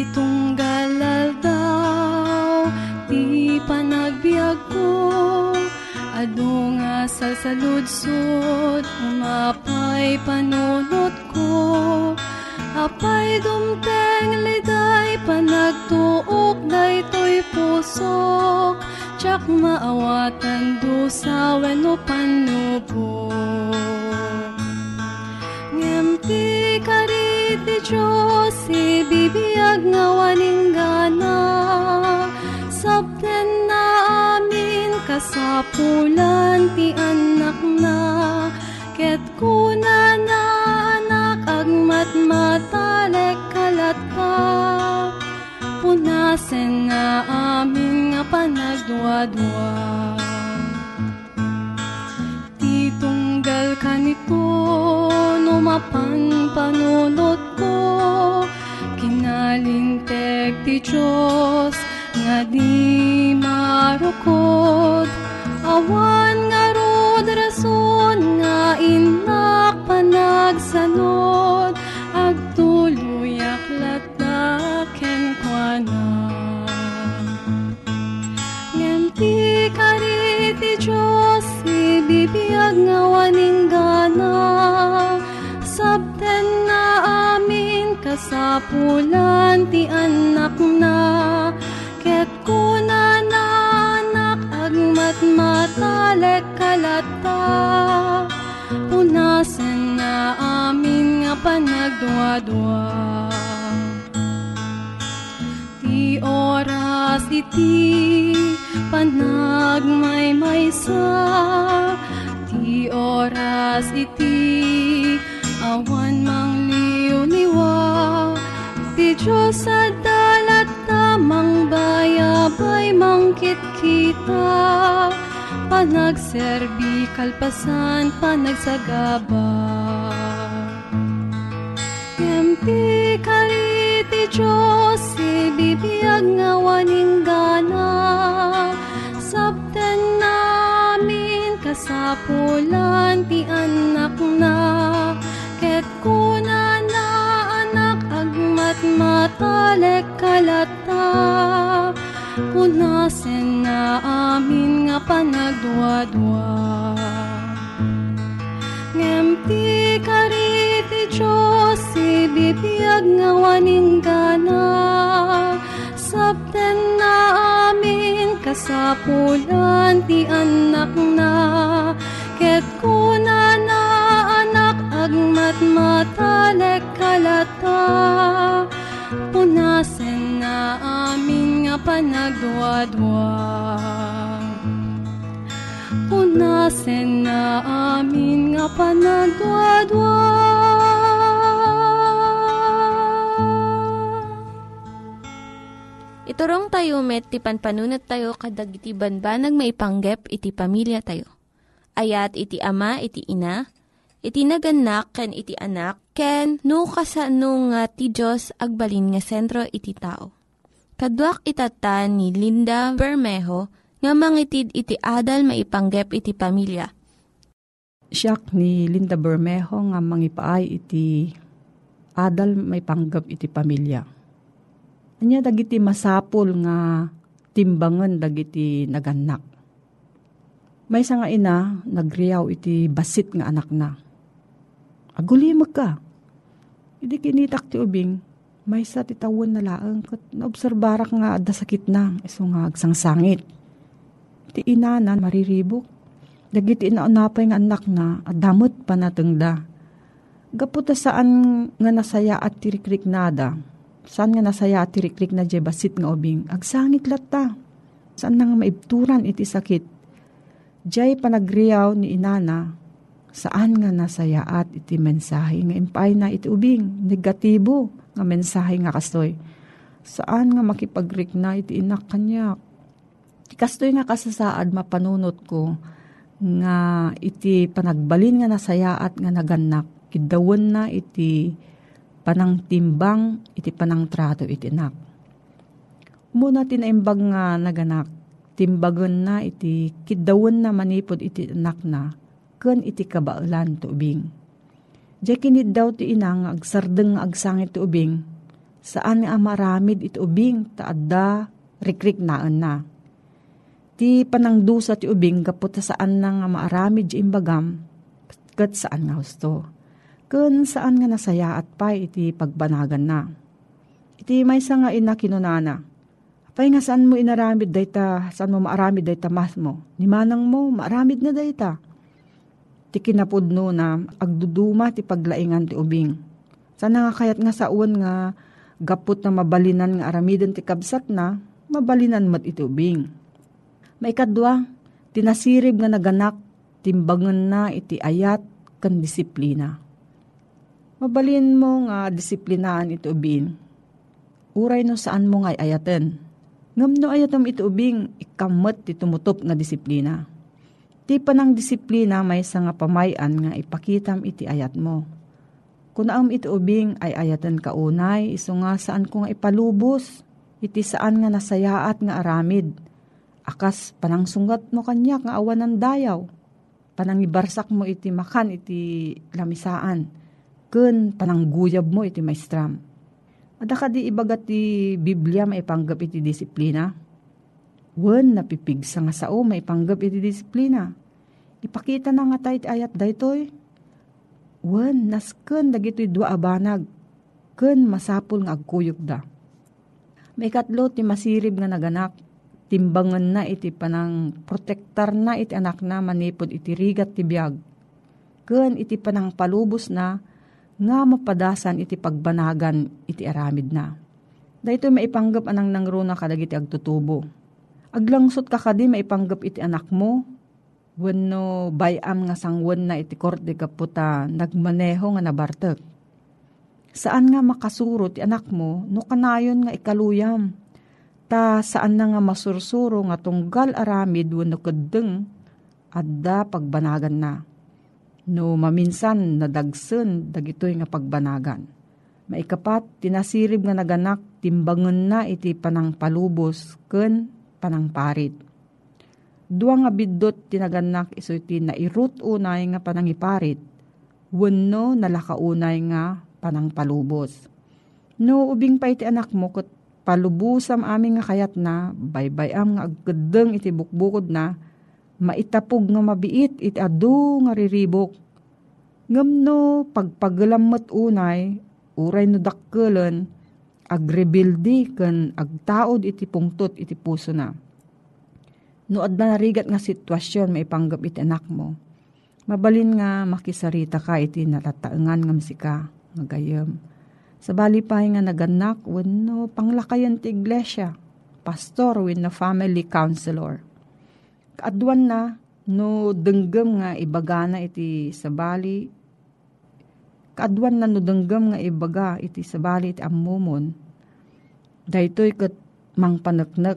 Iti tunggal aldaw, ti panagbiag ko, adu nga salsaludsod, umapay panunot ko. Apay dumteng liday, panagtuok na ito'y pusok, tsak maawatan dusawen o panubok. Ngemti kariti Diyos, ibibiyag nga waning gana. Sabten na amin kasapulan ti anak na. Ket kuna na anak agmat matalek kalat pa. Na amin nga panagdwa-dwa. Titunggal ka nito, numapan panunot ko. Kinalintek ti Diyos, nga di marukod. Awan kasapulan ti anak na. Ket kuna na anak agmat matalek kalata. Punasen na amin nga panagdwa-dwa. Ti oras iti panagmaymaysa Ti oras iti Diyos sa dalat tamang bayabay mangkit kita Panagserbi kalpasan panagsagaba Yampi kariti Diyos, ibibiyag nga waning gana. Sabten namin kasapulan ti anak na. Matalek kalata. punasen na amin nga panagduadwa. Ngem ti kariti Diyos, ibibiyag nga waning gana, sabten na amin kasapulan ti anak na, ket kuna na anak agmat matalek kalata, Punasen na amin nga panagduadwa. Iturong tayo met, ti panpanunat tayo kadag iti banbanag maipanggep iti pamilya tayo. Ayat iti ama, iti ina, iti naganak, ken iti anak, ken no kasano nga ti Diyos agbalin nga sentro iti tao. Kaduak itatan ni Linda Bermejo nga mangitid iti adal maipanggep iti pamilya. Siyak ni Linda Bermejo nga mangipaay iti adal may panggap iti pamilya. Anya dagiti masapul nga timbangan dagiti naganak. May nga ina nagriyaw iti basit nga anak na. Agulimag ka. Hindi kinitak ti ubing, may sa titawon na laang kat naobserbarak nga adda sakit na, iso nga agsangsangit. Ti ina na mariribok. Dagiti inaunapay nga anak na, adamot pa natengda. Gaputa saan nga nasaya at tirikrik nada, saan nga nasaya at tirikrik na jay basit nga ubing, agsangit latta. Saan nga maibturan iti sakit. Jay panagriyaw ni inana, saan nga nasaya at iti mensahe nga impay na iti ubing, negatibo nga mensahe nga kastoy. Saan nga iti inak kanyak. Kastoy nga kasasaad mapanunot ko nga iti panagbalin nga nasayaat nga naganak kidawon na iti panang timbang iti panang trato iti nak. Muna tinaimbag nga naganak timbagon na iti kidawon na manipod iti anak na ken iti kabaulan to ubing. Diya kinid daw ti inang agsardeng agsangit ti ubing saan nga maramid iti ubing taadda rikrik naan na ti panangdusa ti ubing kapot saan na nga maaramid imbagam kat saan nga husto. Kun saan nga nasaya at pa iti pagbanagan na. Iti may nga ina kinunana. Apay nga saan mo inaramid dayta, saan mo maaramid dayta mas mo. Ni manang mo, maaramid na dayta. Ti kinapudno na agduduma ti paglaingan ti ubing. Sana nga kayat nga saun nga gapot na mabalinan nga aramiden ti kabsat na, mabalinan mat iti ubing Maikadwa, tinasirib nga naganak, timbangan na iti ayat kan disiplina. Mabalin mo nga disiplinaan iti ubing. Uray no saan mo nga ayaten. Ngam no ayatam iti ubing, ikamot ti tumutop nga disiplina. Ti panang disiplina may sa nga pamayan nga ipakitam iti ayat mo. Kunaam iti ubing ay ayaten kaunay, iso nga saan ko nga ipalubos, iti saan nga nasayaat nga aramid, akas panangsungat mo kanya nga awan ng dayaw. Panangibarsak mo iti makan iti lamisaan. Kun panangguyab mo iti maestram. Ada ka di ibagat ti Biblia maipanggap iti disiplina. Wen napipigsa nga sao maipanggap iti disiplina. Ipakita na nga tayo ayat daytoy. Wen nasken dagitoy dua abanag. Ken masapul nga agkuyog da. May katlo ti masirib nga naganak timbangan na iti panang protektar na iti anak na manipod iti rigat ti biyag. Ken iti panang palubos na nga mapadasan iti pagbanagan iti aramid na. Dahito maipanggap anang nangruna kadag iti agtutubo. Aglangsot ka kadi maipanggap iti anak mo, wenno bayam nga sangwan na iti korte kaputa nagmaneho nga nabartek. Saan nga makasuro ti anak mo no kanayon nga ikaluyam ta saan na nga masursuro nga tunggal aramid wano kadeng adda pagbanagan na. No maminsan nadagsen dagitoy nga pagbanagan. Maikapat, tinasirib nga naganak, timbangan na iti panang palubos, ken panang parit. Dua nga bidot tinaganak iso iti nairut unay nga panangiparit, wenno nalakaunay nga panang palubos. No ubing pa iti anak mo ket palubusam amin nga kayat na, baybayam nga agkadeng iti bukbukod na, maitapog nga mabiit iti adu nga riribok. Ngamno pagpagalamot unay, uray no dakkelan, agrebildi ken agtaod iti pungtot iti puso na. No adda narigat nga sitwasyon maipanggap iti anak mo, mabalin nga makisarita ka iti natataengan nga misika nga gayam sa bali pa nga naganak, wano panglakayan ti iglesia, pastor when na family counselor. Kaadwan na, no denggem nga ibagana iti sabali, kaadwan na no denggem nga ibaga iti sabali iti ammumon, daytoy kat mang panaknak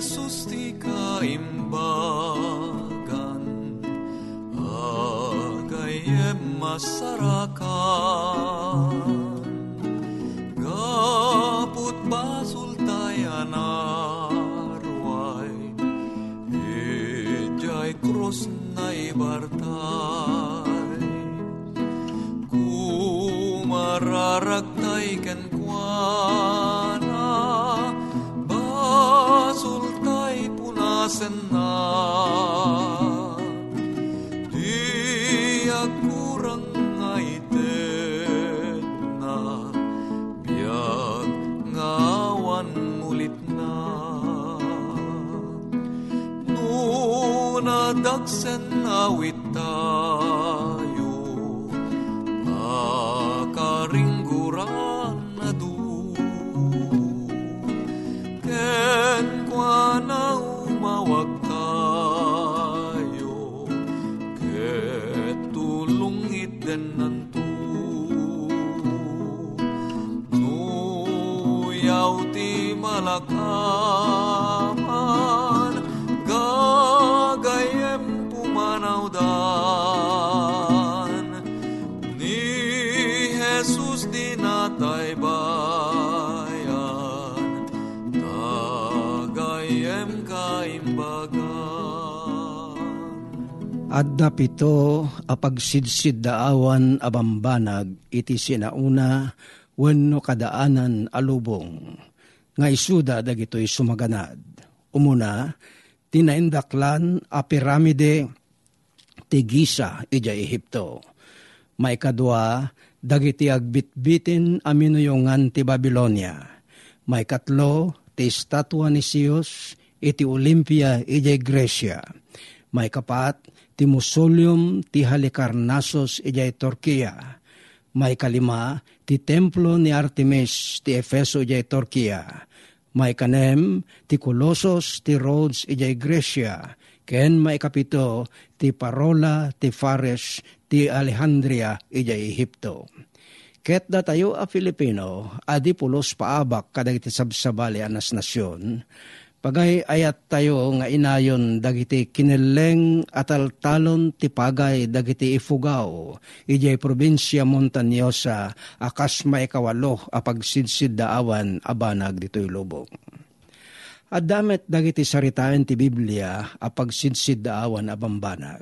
Jesus ti kaimbagan Agayem masarakan Adda pito apagsidsid daawan abambanag iti sinauna wenno kadaanan alubong nga isuda dagitoy sumaganad. Umuna, tinaindaklan a piramide ti Giza ija Ehipto. May kadwa, dagiti agbitbitin aminuyongan ti Babylonia. May katlo, ti statwa ni Siyos iti Olympia ija Grecia. May kapat, ti Musolium ti Halikarnassos ijay Turkiya. May kalima ti templo ni Artemis ti Efeso ijay Turkiya. May kanem ti Colossus ti Rhodes ijay Grecia. Ken may kapito ti Parola ti Fares ti Alejandria ijay Ehipto. Ket da tayo a Filipino, adi pulos paabak kadag iti sabsabali anas nasyon, Pagay ayat tayo nga inayon dagiti kineleng ataltalon ti pagay dagiti ifugaw. Ijay probinsya Montanyosa akas maikawalo apagsidsid daawan abanag dito'y lubong. At damet dagiti saritaan ti Biblia apagsidsid daawan abambanag.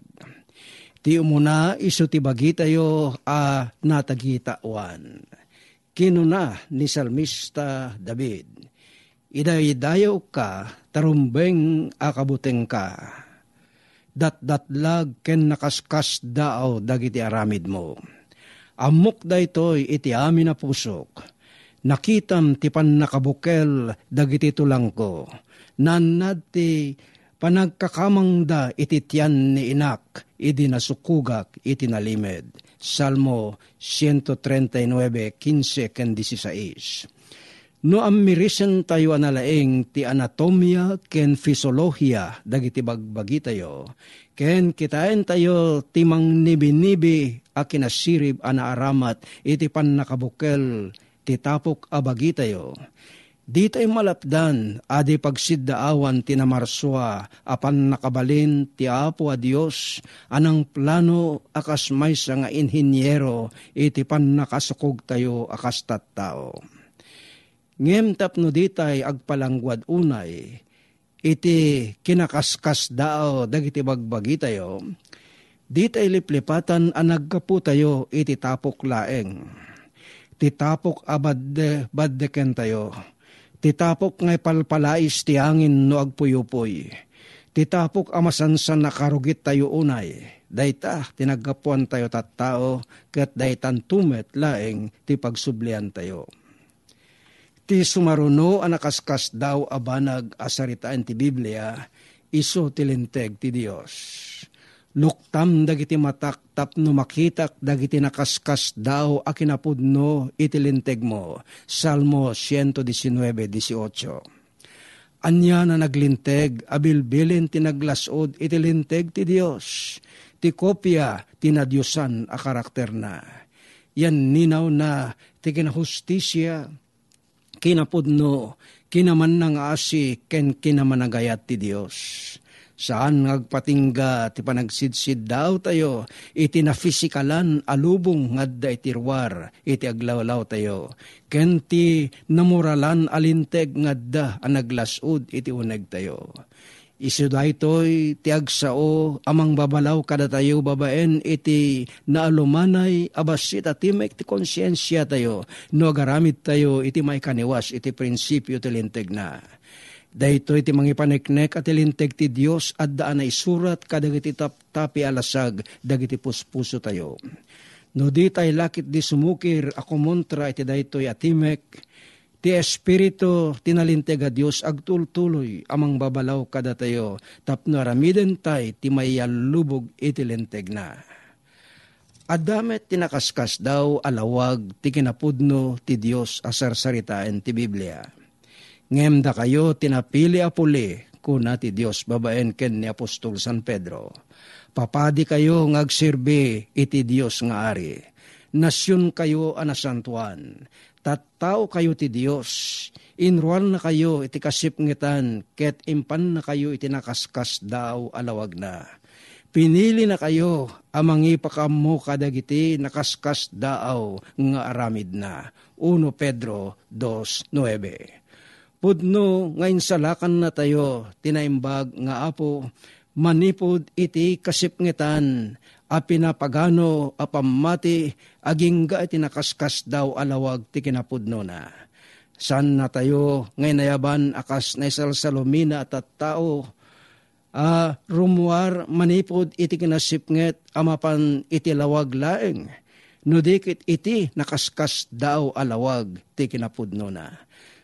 Ti umuna iso ti bagi tayo a natagitawan. Kinuna ni Salmista David Idaydayaw ka, tarumbeng akabuteng ka. datdatlag ken nakaskas daaw dagiti aramid mo. Amok da ito'y iti amin na pusok. Nakitam ti pan nakabukel dagiti tulang ko. Nanad ti panagkakamangda iti tiyan ni inak, idi nasukugak iti nalimed. Salmo 139, 15, ken 16. No ammirisen tayo analaeng ti anatomia ken fisiolohiya dagiti bagbagi tayo, ken kitain tayo timang nibi-nibi a kinasirib ana aramat iti pan nakabukel ti tapok abagi tayo. Di tayo malapdan, adi pagsiddaawan tinamarswa, apan nakabalin ti apo a Diyos, anang plano akas may nga inhinyero, iti pan nakasukog tayo akas tattao. Ngem tapno ditay agpalangwad unay, iti kinakaskas dao dagiti bagbagi tayo, ditay liplipatan ang tayo iti tapok laeng. Titapok abad baddeken tayo, titapok ngay palpalais ti angin no agpuyupoy, titapok amasansan nakarugit tayo unay, dayta tinagkapuan tayo tattao, kat daytan tumet laeng ti pagsublian tayo Ti sumaruno anakaskas daw abanag asaritaan ti Biblia, iso tilinteg ti Dios. Luktam dagiti matak no makitak dagiti nakaskas daw akinapudno itilinteg mo. Salmo 119.18 Anya na naglinteg, abilbilin tinaglasod itilinteg ti Dios. Ti kopya tinadyusan a karakter na. Yan ninaw na ti kinahustisya, kinapudno, kinaman ng asi, ken kinamanagayat ti Dios. Saan ngagpatingga ti panagsidsid daw tayo, iti na fisikalan alubong ngadda iti ruwar, iti aglawlaw tayo. Ken ti namuralan alinteg ngadda anaglasud iti uneg tayo Isu daytoy ti agsao amang babalaw kada tayo babaen iti naalumanay abasit at timek ti konsyensya tayo no agaramid tayo iti may kaniwas iti prinsipyo ti linteg na. Dayto iti mangipaneknek at ilinteg ti Dios at daan na isurat kadagiti tapi alasag dagiti puspuso tayo. No di tay lakit di sumukir ako montra iti daytoy atimek Ti Espiritu tinalinteg a Diyos agtultuloy amang babalaw kada tayo tapno aramiden tay ti mayalubog itilinteg na. Adamet tinakaskas daw alawag ti kinapudno ti Diyos asarsaritaan ti Biblia. Ngem da kayo tinapili apuli kuna ti Diyos babaen ken ni Apostol San Pedro. Papadi kayo ngagsirbi iti Diyos nga ari. Nasyon kayo anasantuan tattao kayo ti Dios, inruan na kayo iti kasipngitan, ket impan na kayo iti nakaskas daw alawag na. Pinili na kayo amang ipakamo kadagiti nakaskas daaw nga aramid na. 1 Pedro 2.9 Pudno ngayon salakan na tayo, tinaimbag nga apo, manipod iti kasipngitan, a pinapagano a pamati aging ga iti nakaskas daw alawag ti kinapudno na. San na tayo ngay nayaban akas na salsalumina at tao a rumuar manipod iti kinasipnget amapan iti lawag laeng. Nudikit iti nakaskas daw alawag ti kinapudno na.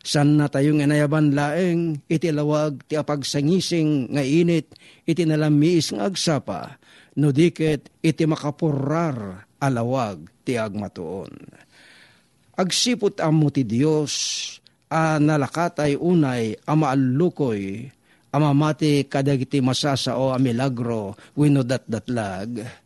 San na tayo nga nayaban laeng iti lawag ti apagsangising nga init iti nalamiis nga agsapa no diket iti makapurrar alawag ti agmatuon. Agsipot amo ti Dios a nalakatay unay ama allukoy amamati kadagiti masasao a milagro wenno datdatlag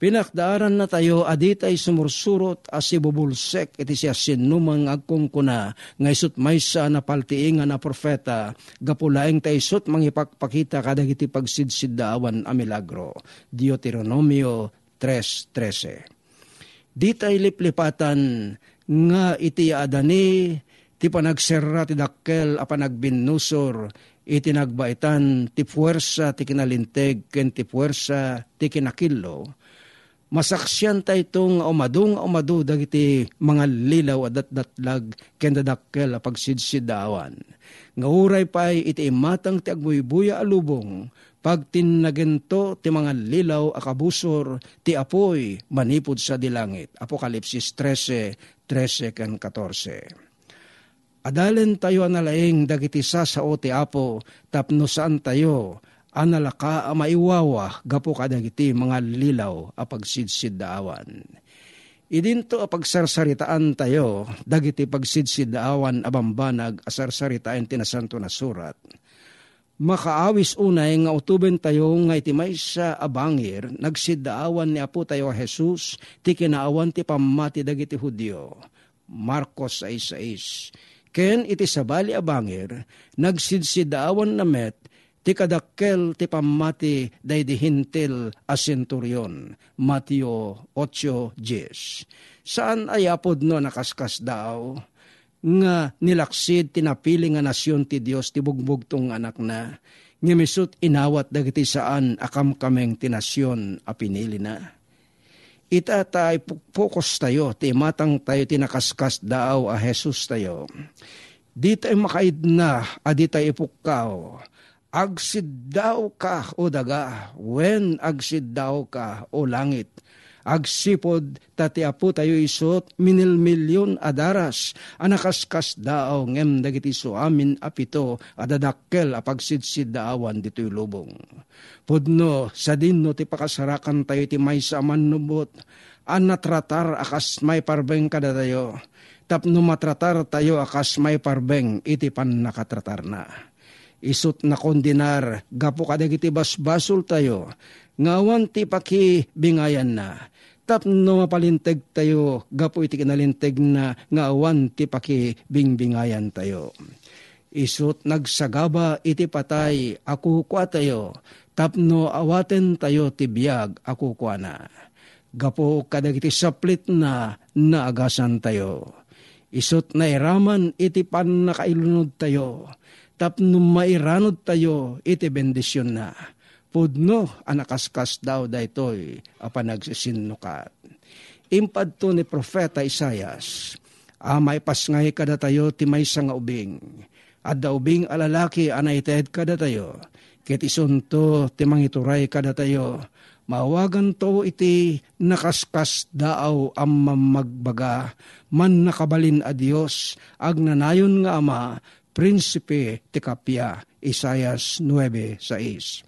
Pinakdaaran na tayo aditay sumursurot as ibubulsek iti siya sinumang agkungkuna nga isut maysa na paltiingan na profeta gapulaeng ta isut mangipakpakita kadagiti pagsidsiddaawan a milagro. Deuteronomio 3.13 Ditay liplipatan nga iti adani ti panagserra ti dakkel a panagbinusor iti nagbaitan ti puwersa ti kinalinteg ken ti puwersa ti kinakillo masaksyan ta itong umadu nga umadu dagiti mga lilaw at datdatlag kendadakkel a pagsidsidawan. Nga uray pa'y iti imatang ti agbuybuya alubong, pag tinagento ti mga lilaw akabusor ti apoy manipod sa dilangit. Apokalipsis 13, 13 kan 14. Adalen tayo analaing dagiti sa sao ti apo tapno saan tayo analaka a maiwawa gapo kadagiti mga lilaw a pagsidsid daawan. Idinto a pagsarsaritaan tayo dagiti pagsidsid daawan abambanag asarsaritaan tinasanto na surat makaawis unay nga utuben tayo nga iti may sa abangir, nagsidaawan ni Apo tayo Jesus, ti kinaawan ti pamati dagiti Hudyo. Marcos 6.6 Ken iti sabali abangir, nagsidsidaawan na met, ti kadakkel ti pamati day di hintil a centurion. Mateo 8.10 Saan ay apod no nakaskas daw? nga nilaksid tinapili nga nasyon ti Dios ti bugbog tong anak na nga misut inawat dagiti saan akam kameng tinasyon a pinili na. Ita tay focus tayo, ti matang tayo tinakaskas daaw a Jesus tayo. Di tayo makaid na, adi tayo ipukaw. Agsid daw ka o daga, when agsid daw ka o langit. Agsipod tati apo tayo isot minil milyon adaras. Anakaskas daaw ngem dagiti so amin apito adadakkel apagsidsid daawan dito'y lubong. Pudno sa dinno ti pakasarakan tayo ti may sa manubot an natratar akas may parbeng kada tayo. Tapno matratar tayo akas may parbeng iti pan nakatratar na. Isut na kondinar, gapo kadagiti basbasol tayo, ngawan ti paki bingayan na. Tapno mapalinteg tayo, gapo iti kinalinteg na ngawan ti paki bingbingayan tayo. Isut nagsagaba iti patay, ako kwa tayo, tapno awaten tayo ti biyag, ako kwa na. Gapo kadagiti saplit na naagasan tayo. Isut na iraman iti pan nakailunod tayo, tapno mairanod tayo iti bendisyon na. Pudno anakaskas daw daytoy apan nagsisinukat. Impad to ni Profeta Isayas, amay pasngay kada tayo ti may nga ubing, at da ubing alalaki anay ted kada tayo, ket isunto ti mangituray kada tayo, mawagan to iti nakaskas daaw ang mamagbaga, man nakabalin a Diyos, agnanayon nga ama, prinsipe ti kapya, Isayas 9.6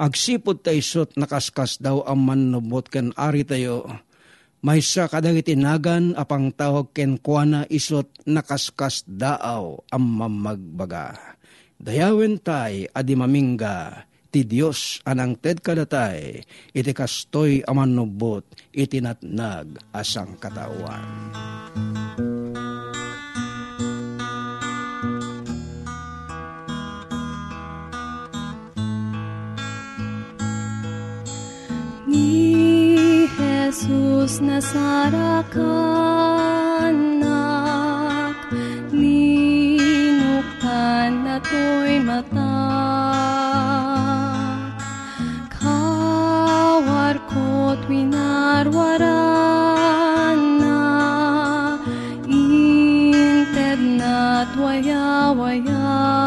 agsipod tayo isot nakaskas daw ang manubot ken ari tayo. May sa kadagiti nagan apang tawag ken kuana isot nakaskas daaw ang mamagbaga. Dayawen tay adi mamingga ti Dios anang ted kadatay iti kastoy aman nubot iti natnag asang katawan. Jesus nasarakanak Ninuktan na to'y mata Kawar ko't winarwaran na Inted waya-waya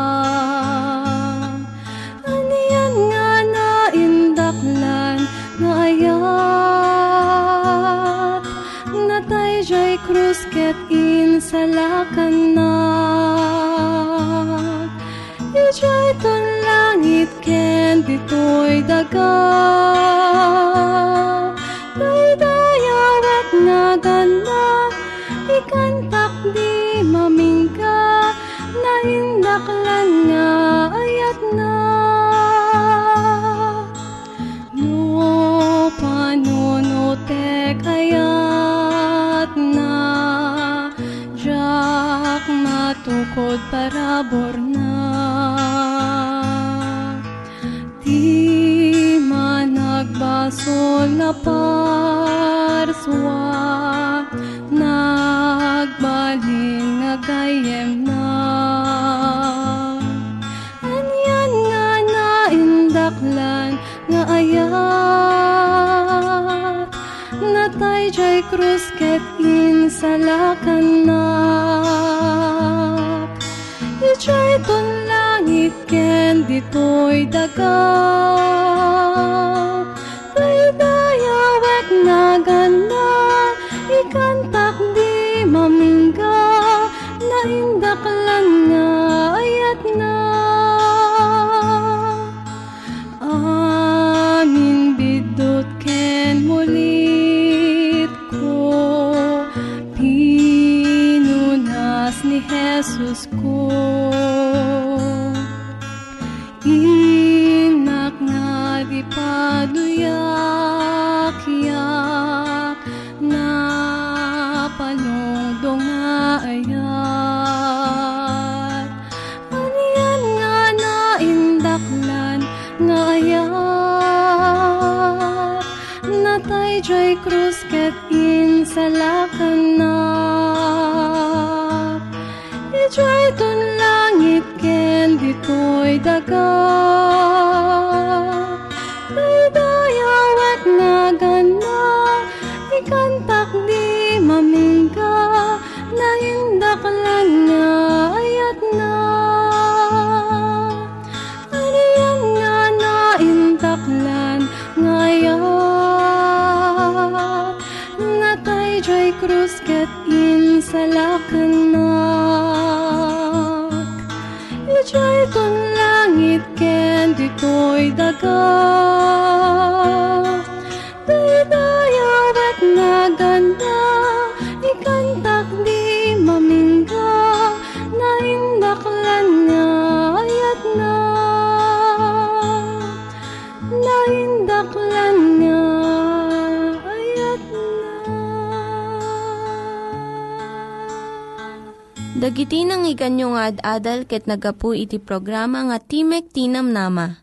insalakan na. Ijay ton langit ken ditoy daga matukod parabor na Di man nagbasol na parswa Nagbalin nga gayem na. Anyan nga naindaklan nga ayat Natay jay krus ket insalakan na Ijay ton langit iken ditoy daga. Daga. Dayawat nga ganda, ikantak di mamingga, na indaklan nga ayat na. Na indaklan nga. Dagiti nang iganyo nga ad-adal ket nagapu iti programa nga Timek Tinam Nama.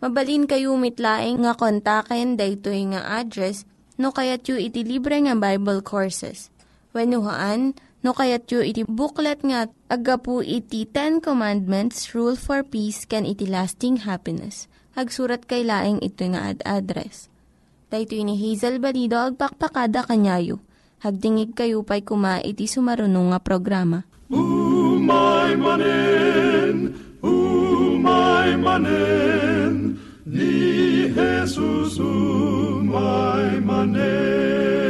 Mabalin kayo mitlaeng nga kontaken daytoy nga address no kayat yu iti libre nga Bible Courses. When haan, no kayat yu iti booklet nga agapu iti Ten Commandments, Rule for Peace, can iti lasting happiness. Hagsurat kay laeng ito nga ad-address. Daytoy ni Hazel Balido agpakpakada kanyayo. Hagdingig kayo pa'y kuma iti sumarunong nga programa. Umay manen, My maimanen, ni Jesus my umainen.